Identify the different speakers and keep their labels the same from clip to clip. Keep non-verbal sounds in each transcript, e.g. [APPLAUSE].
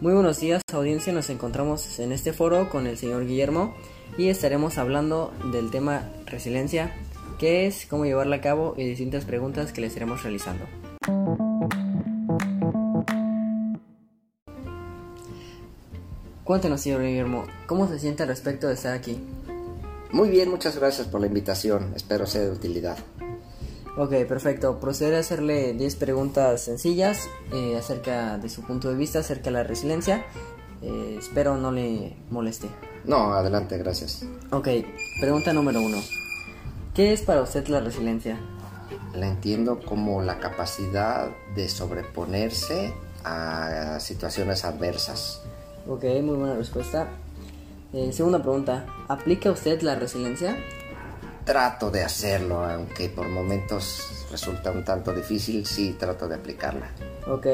Speaker 1: Muy buenos días audiencia, nos encontramos en este foro con el señor Guillermo y estaremos hablando del tema resiliencia, que es cómo llevarla a cabo y distintas preguntas que le estaremos realizando. Cuéntenos señor Guillermo, ¿cómo se siente al respecto de estar aquí?
Speaker 2: Muy bien, muchas gracias por la invitación, espero sea de utilidad.
Speaker 1: Ok, perfecto. Procederé a hacerle 10 preguntas sencillas eh, acerca de su punto de vista, acerca de la resiliencia. Eh, espero no le moleste.
Speaker 2: No, adelante, gracias.
Speaker 1: Ok, pregunta número uno. ¿Qué es para usted la resiliencia?
Speaker 2: La entiendo como la capacidad de sobreponerse a situaciones adversas.
Speaker 1: Ok, muy buena respuesta. Eh, segunda pregunta. ¿Aplica usted la resiliencia?
Speaker 2: Trato de hacerlo, aunque por momentos resulta un tanto difícil, sí trato de aplicarla.
Speaker 1: Ok,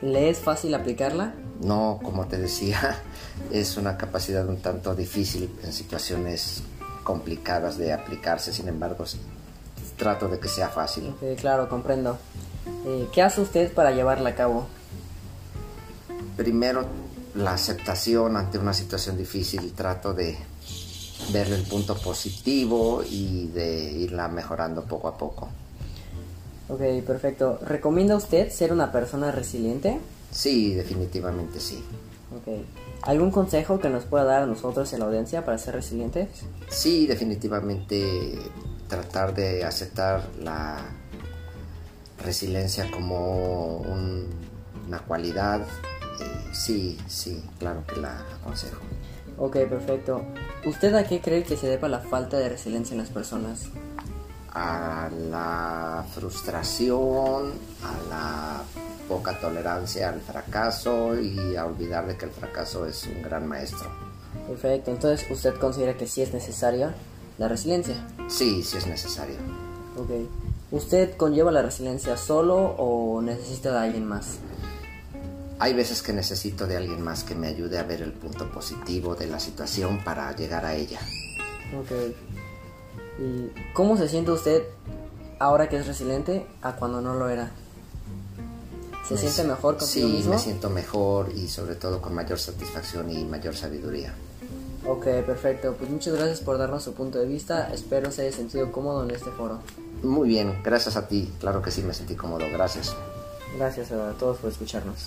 Speaker 1: ¿le es fácil aplicarla?
Speaker 2: No, como te decía, [LAUGHS] es una capacidad un tanto difícil en situaciones complicadas de aplicarse, sin embargo, trato de que sea fácil.
Speaker 1: Ok, claro, comprendo. Eh, ¿Qué hace usted para llevarla a cabo?
Speaker 2: Primero, la aceptación ante una situación difícil, trato de verle el punto positivo y de irla mejorando poco a poco.
Speaker 1: Ok, perfecto. ¿Recomienda usted ser una persona resiliente?
Speaker 2: Sí, definitivamente sí.
Speaker 1: Ok. ¿Algún consejo que nos pueda dar a nosotros en la audiencia para ser resilientes?
Speaker 2: Sí, definitivamente tratar de aceptar la resiliencia como un- una cualidad. eh, sí, sí, claro que la aconsejo.
Speaker 1: Ok, perfecto. ¿Usted a qué cree que se deba la falta de resiliencia en las personas?
Speaker 2: a la frustración, a la poca tolerancia al fracaso y a olvidar de que el fracaso es un gran maestro.
Speaker 1: Perfecto, entonces usted considera que sí es necesaria la resiliencia.
Speaker 2: Sí, sí es necesario.
Speaker 1: Ok. ¿Usted conlleva la resiliencia solo o necesita de alguien más?
Speaker 2: Hay veces que necesito de alguien más que me ayude a ver el punto positivo de la situación para llegar a ella.
Speaker 1: Ok. ¿Y cómo se siente usted ahora que es resiliente a cuando no lo era? ¿Se
Speaker 2: Me
Speaker 1: siente
Speaker 2: si-
Speaker 1: mejor consigo
Speaker 2: Sí,
Speaker 1: mismo?
Speaker 2: me siento mejor y sobre todo con mayor satisfacción y mayor sabiduría.
Speaker 1: Ok, perfecto. Pues muchas gracias por darnos su punto de vista. Espero se haya sentido cómodo en este foro.
Speaker 2: Muy bien, gracias a ti. Claro que sí me sentí cómodo. Gracias.
Speaker 1: Gracias a todos por escucharnos.